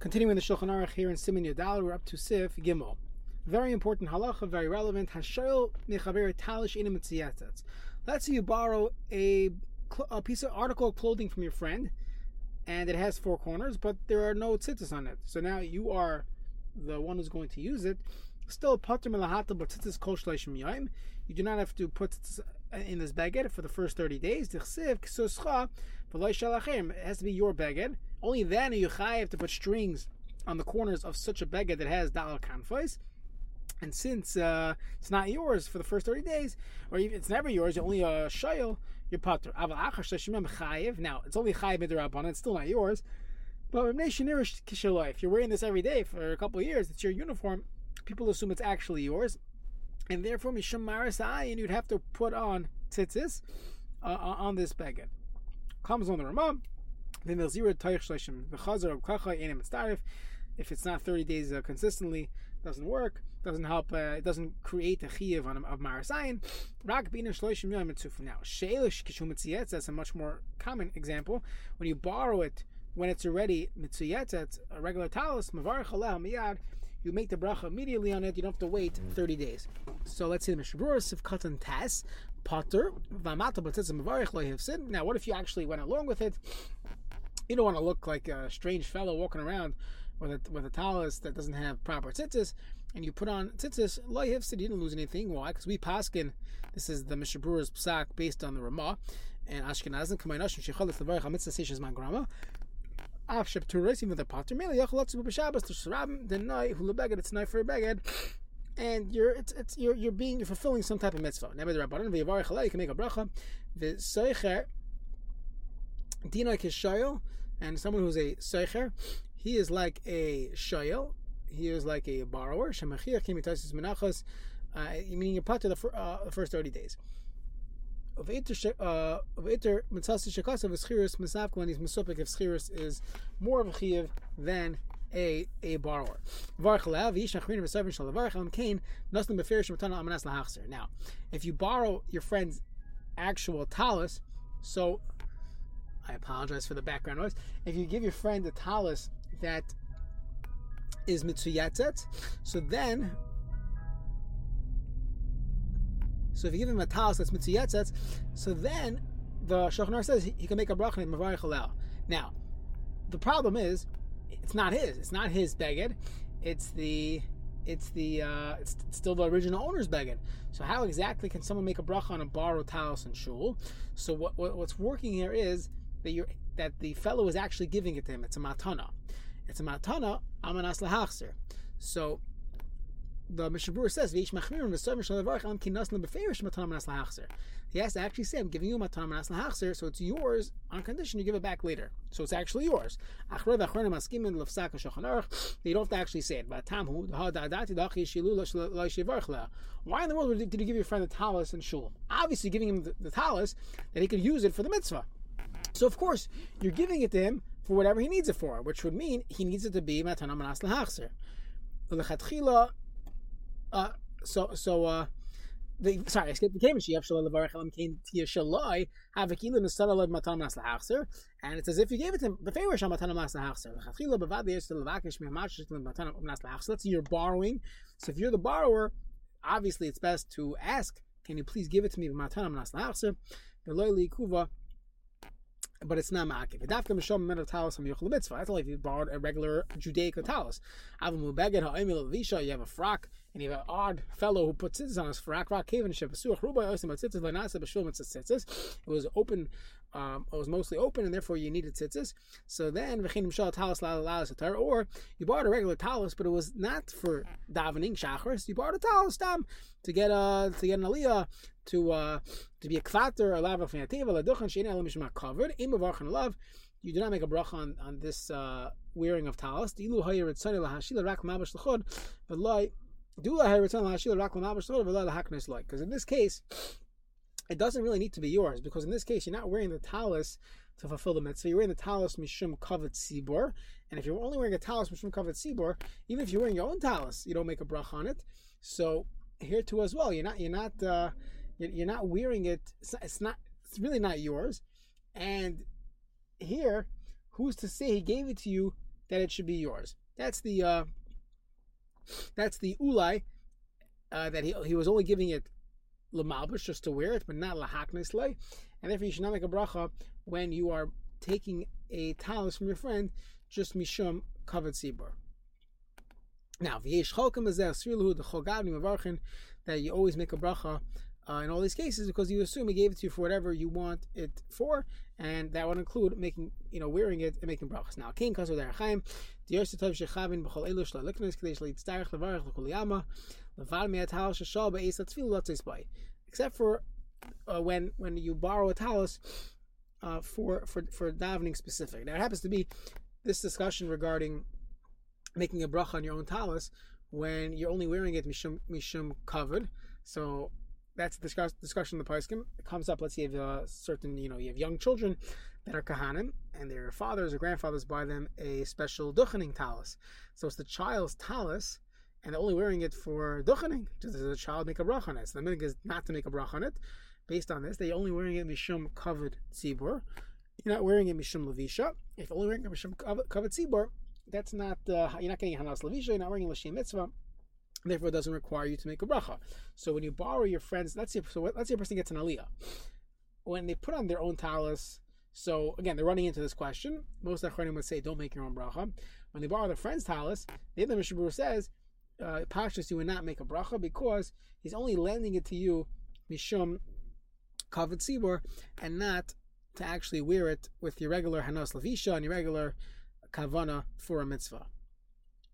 Continuing the Shulchan Aruch here in Siman Yadal, we're up to Sif Gimel. Very important halacha, very relevant. Hashoil mechaber talish inim Let's say you borrow a, a piece of article of clothing from your friend, and it has four corners, but there are no tzitzis on it. So now you are the one who's going to use it. Still, pater melahata but tzitzis kol shleishim. You do not have to put in this baguette for the first 30 days. It has to be your baguette. Only then are you chayiv to put strings on the corners of such a baguette that has dal kanfais. And since uh, it's not yours for the first 30 days, or even it's never yours, you're only a shayil, you're pater. Now, it's only chayiv midrabanan, it's still not yours. But if you're wearing this every day for a couple of years, it's your uniform, people assume it's actually yours and therefore mishum marasai, and you'd have to put on tzitzis uh, on this baguette. Comes on the Ramah. Then the zero taich shleshim v'chazar of kacha enim mitzdarif. If it's not 30 days uh, consistently, doesn't work. Doesn't help. Uh, it doesn't create a chiyuv on of marasayin. Rak bina shloishim yom mitzufim. Now sheilish kishum. That's a much more common example. When you borrow it when it's already mitzuyetz, a regular talis, aleh miyad you make the bracha immediately on it. You don't have to wait mm. 30 days. So let's say the Mishaburas of Katan Tas, Potter, Vamata Batzim Now, what if you actually went along with it? You don't want to look like a strange fellow walking around with a, with a talus that doesn't have proper tzitzis, and you put on tzitzis, lo you didn't lose anything. Why? Because we paskin, this is the Mishabura's psak based on the Ramah, and Ashkenazim, Kamaynash, Shecholis, the Varech, HaMitzvah, Seshes, Mangrama, af shep turis even the potter mele to be shabbos to shrab the who lebeged it's night for a beged and you're it's, it's you're you're being you're fulfilling some type of mitzvah. The rabbanon v'yavar chalei you can make a bracha. The seicher dina kishayel and someone who's a seicher he is like a shayel he is like a borrower. Shemachir came itasis menachos uh, meaning you're part of the, uh, the first 30 days of iter mitzasi shekasa v'schiris misavka when he's misopik if schiris is more of a chiv than a a borrower. Now, if you borrow your friend's actual talus, so I apologize for the background noise. If you give your friend a talus that is mitzuyatzet, so then so if you give him a talis that's mitziyetzet, so then the Shulchan says he, can make a bracha in Mavarich Halal. Now, the problem is, it's not his. It's not his beged. It's the it's the uh, it's still the original owner's beged. So how exactly can someone make a bracha on a borrowed talis and shul? So what, what, what's working here is that you're that the fellow is actually giving it to him. It's a matana. It's a matana amanas lahachser. So the Mishabur says, He has to actually say, I'm giving you my Matan Manas Lahachser, so it's yours on condition you give it back later. So it's actually yours. They don't have to actually say it. Why in the world did you give your friend the talus and shul? Obviously, giving him the, the talus that he could use it for the mitzvah. So, of course, you're giving it to him for whatever he needs it for, which would mean he needs it to be Matan Manas Lahachser. Uh, so so uh, the sorry, I skipped the Kamen Shiach Shalal Levarach Elam Kain Tia Shalai Havakila Nesala Led Matan Mas Lahachser, and it's as if you gave it to him the favor Shal Matan Mas Lahachser. Lechachila Bavad Yesh Levakish Mehamash Matan Mas Lahachser. Let's say you're borrowing. So if you're the borrower, obviously it's best to ask, can you please give it to me Matan Lahachser? Veloy Kuva but it's not ma'akiv. Dafka mishom men of talis from yochel mitzvah. That's only if you borrowed a regular Judaic talis. Avamu beged ha'emil levisha. You have a frock and you have an odd fellow who puts tzitzis on his tzitzis lenasa b'shul tzitzis. It was open. Um, it was mostly open, and therefore you needed tzitzis. So then or you bought a regular talis, but it was not for davening shachris. You bought a talis tam to get a to get an aliyah to uh, to be a kvater a lava from yativa laduchan shein elam mishma covered im avarchan love. You do not make a bracha on, on this uh, wearing of talis. Ilu hayer etzani lahashila rak mabash lechod, but loy Because in this case, it doesn't really need to be yours because in this case you're not wearing the talis to fulfill the mitzvah. You're wearing the talis mishum kavet sibor, and if you're only wearing a talis mishum kavet sibor, even if you're wearing your own talis, you don't make a bracha on it. So here too as well, you're not you're not. Uh, you're not wearing it. It's not. It's really not yours. And here, who's to say he gave it to you that it should be yours. That's the uh, that's the ulai uh, that he he was only giving it lamalbush just to wear it, but not lahaknes lay, and therefore you should not make a bracha when you are taking a talis from your friend just mishum kavod sibor. Now, v'yesh cholkim mavarchin that you always make a bracha uh, in all these cases because you assume he gave it to you for whatever you want it for, and that would include making, you know, wearing it and making brachas. Now, king kasu derachayim, the yersa tov shechavin b'chol elu shla liknes kadesh leitzarech levarech l'kol yama levar me'atal sheshal be'es by, except for uh, when when you borrow a talus uh, for for for davening specific. Now, it happens to be this discussion regarding making a bracha on your own talus when you're only wearing it mishum mishum covered. So that's the discuss, discussion in the Paiskim. It comes up, let's say you have a certain, you know, you have young children that are kahanim, and their fathers or grandfathers buy them a special duchening talus. So it's the child's talus, and they're only wearing it for duchening. Does the child make a brach on it? So the minhag is not to make a brach on it. Based on this, they're only wearing it mishum covered tzibur. You're not wearing it mishum levisha. If you're only wearing it mishum covered tzibur, that's not, uh, you're not getting hanas levisha, you're not wearing l'shem mitzvah. Therefore, it doesn't require you to make a bracha. So when you borrow your friends, let's say, so let's say a person gets an aliyah. When they put on their own talus, so again, they're running into this question. Most achronim would say, don't make your own bracha. When they borrow their friend's talus, the other Mishabur says, uh, you would not make a bracha because he's only lending it to you, mishum kavod sibur, and not to actually wear it with your regular hanos lavisha and your regular kavana for a mitzvah.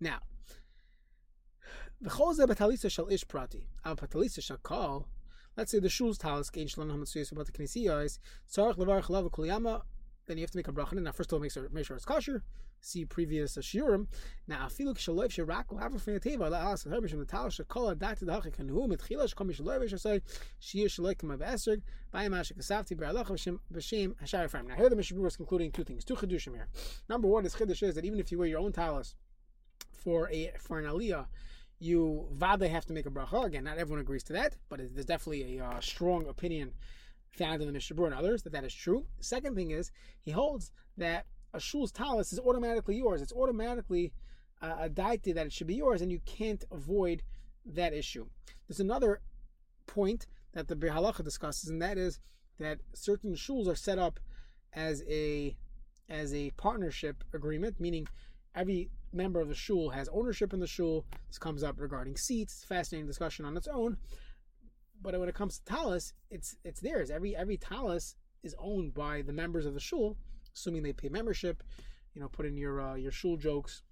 Now, V'chol ze betalisa shal ish prati. Al betalisa shal kol. Let's say the shul's talis kein shalom hamatsuyas about the knesiyos. Tzarich levarich lav kuliyama. Then you have to make a bracha. Now, first of all, make sure, make sure it's kosher. See previous shiurim. Now, afilu kshaloiv shirak laver from the teva la alas herbish from the talis shakol adat the hachik and kanu mitchila shkom shaloiv shasai shir shaloik kama be'esrog bayim ashik kasavti be'alach b'shem b'shem hashar efraim. Now, here the Mishabur is concluding two things, two chidushim here. Number one is chidush is that even if you wear your own talis for a for an aliyah you vada have to make a bracha. Again, not everyone agrees to that, but there's definitely a uh, strong opinion found in the Mishabur and others that that is true. Second thing is he holds that a shul's talis is automatically yours. It's automatically uh, a daiti that it should be yours, and you can't avoid that issue. There's another point that the Biur Halacha discusses, and that is that certain shuls are set up as a as a partnership agreement, meaning every member of the shul has ownership in the shul. This comes up regarding seats. Fascinating discussion on its own. But when it comes to talis, it's it's theirs. Every every talus is owned by the members of the shul, assuming they pay membership. You know, put in your uh, your shul jokes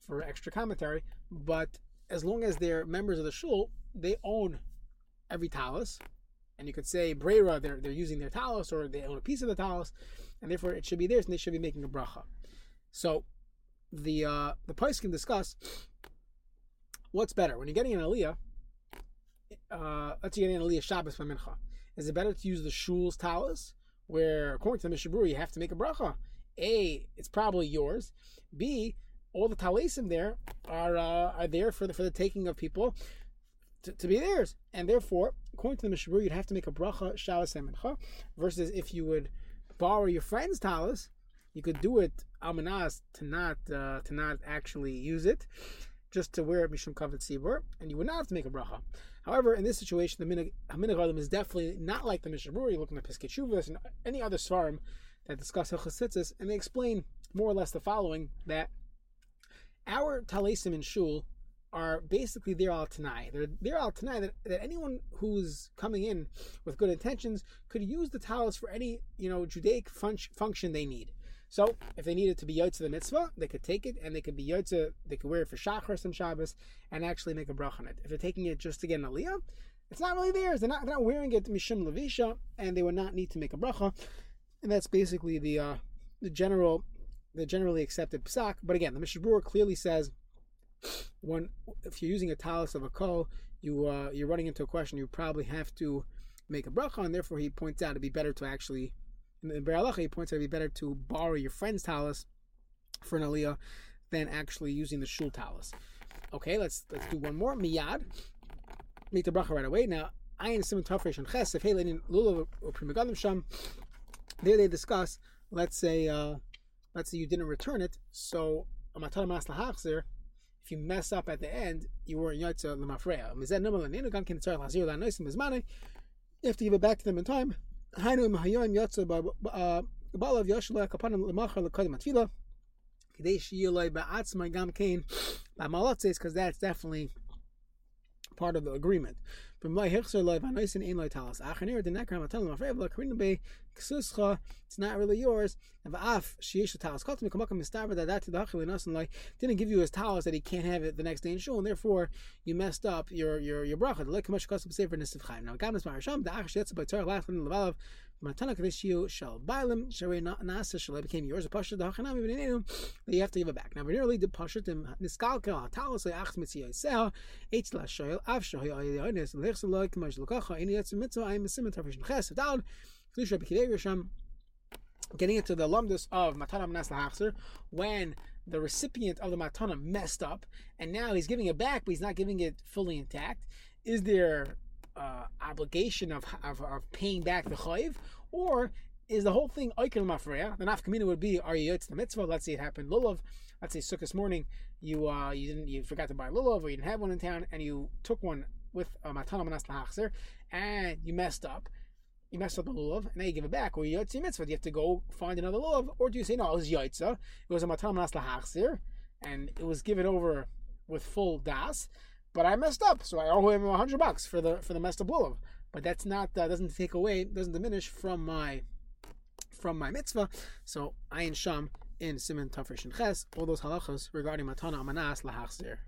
for extra commentary. But as long as they're members of the shul, they own every talis. And you could say Brera, they're they're using their talus or they own a piece of the talus, and therefore it should be theirs, and they should be making a bracha. So the uh, the price can discuss what's better when you're getting an aliyah. Uh, let's say you're getting an aliyah Shabbos by mincha. Is it better to use the shul's talis, where according to the Mishabur you have to make a bracha? A, it's probably yours. B, all the talisim there are uh, are there for the for the taking of people to, to be theirs, and therefore, according to the Mishabur, you'd have to make a bracha Shabbos mincha. Versus if you would borrow your friend's talis, you could do it to not uh, to not actually use it, just to wear it mishum kavod sibur, and you would not have to make a bracha. However, in this situation, the minhag is definitely not like the Mishabur. You're looking at Piskei Teshuvos and any other svarim that discuss Hilchas and they explain more or less the following: that our talesim in shul are basically there al tanai. They're there al tanai that, that anyone who's coming in with good intentions could use the talis for any you know Judaic fun- function they need. So if they needed to be yotze the mitzvah, they could take it and they could be yotze. They could wear it for shachar some Shabbos and actually make a brach on it. If they're taking it just to get an aliyah, it's not really theirs. They're not, they're not wearing it mishum levisha, and they would not need to make a bracha. And that's basically the uh, the general the generally accepted psak. But again, the Mishabur clearly says when if you're using a talus of a kol, you uh, you're running into a question. You probably have to make a bracha, and therefore he points out it'd be better to actually in Biur Halacha, he points out it'd be better to borrow your friend's talus for an aliyah than actually using the shul talus. Okay, let's let's do one more. Miyad. Make the bracha right away. Now, Ayin Simon Tafresh and Ches, if Helenin Lulav or Primagadim Sham, there they discuss, let's say, uh, let's say you didn't return it, so if you mess up at the end, you were in bizmane. You have to give it back to them in time. Hainu mahayoim yotza balav yoshla kapanim lemachar lekodim atfila. Kidei shiyoloi ba'atzmai gam kain ba'malotzes, because that's definitely part of the agreement. It's not really yours. Didn't give you his talas that he can't have it the next day in shul, and therefore you messed up your your your bracha. Now Matana kadishiu shall bailim sharei nasa shall became yours. A the hachanam even that you have to give it back. Now nearly the pasha tim niskalka talas le ach mitziyah eitz la shoyel av shoyel lukacha ini yetz mitzvah ayim simen tafish ches down. Kedusha b'kidei getting into the lumdus of Matana Manas Lahachzer when the recipient of the Matana messed up and now he's giving it back, but he's not giving it fully intact. Is there uh, obligation of, of, of paying back the chayiv, or is the whole thing oikel mafreya? The nafkamina would be are you the mitzvah? Let's say it happened lulav. Let's say sukkah morning you uh, you didn't you forgot to buy lulav or you didn't have one in town and you took one with matana manas lahachzer and you messed up. You messed up the lulav, and now you give it back. Or you yotzi mitzvah, you have to go find another lulav, or do you say no? It was yotza. It was a matana manas lahachzer, and it was given over with full das but I messed up, so I owe him a hundred bucks for the for the messed up lulav. But that's not uh, doesn't take away, doesn't diminish from my from my mitzvah. So and Sham in Simon Tafresh and Ches all those halachos regarding matana amanas lahachzir.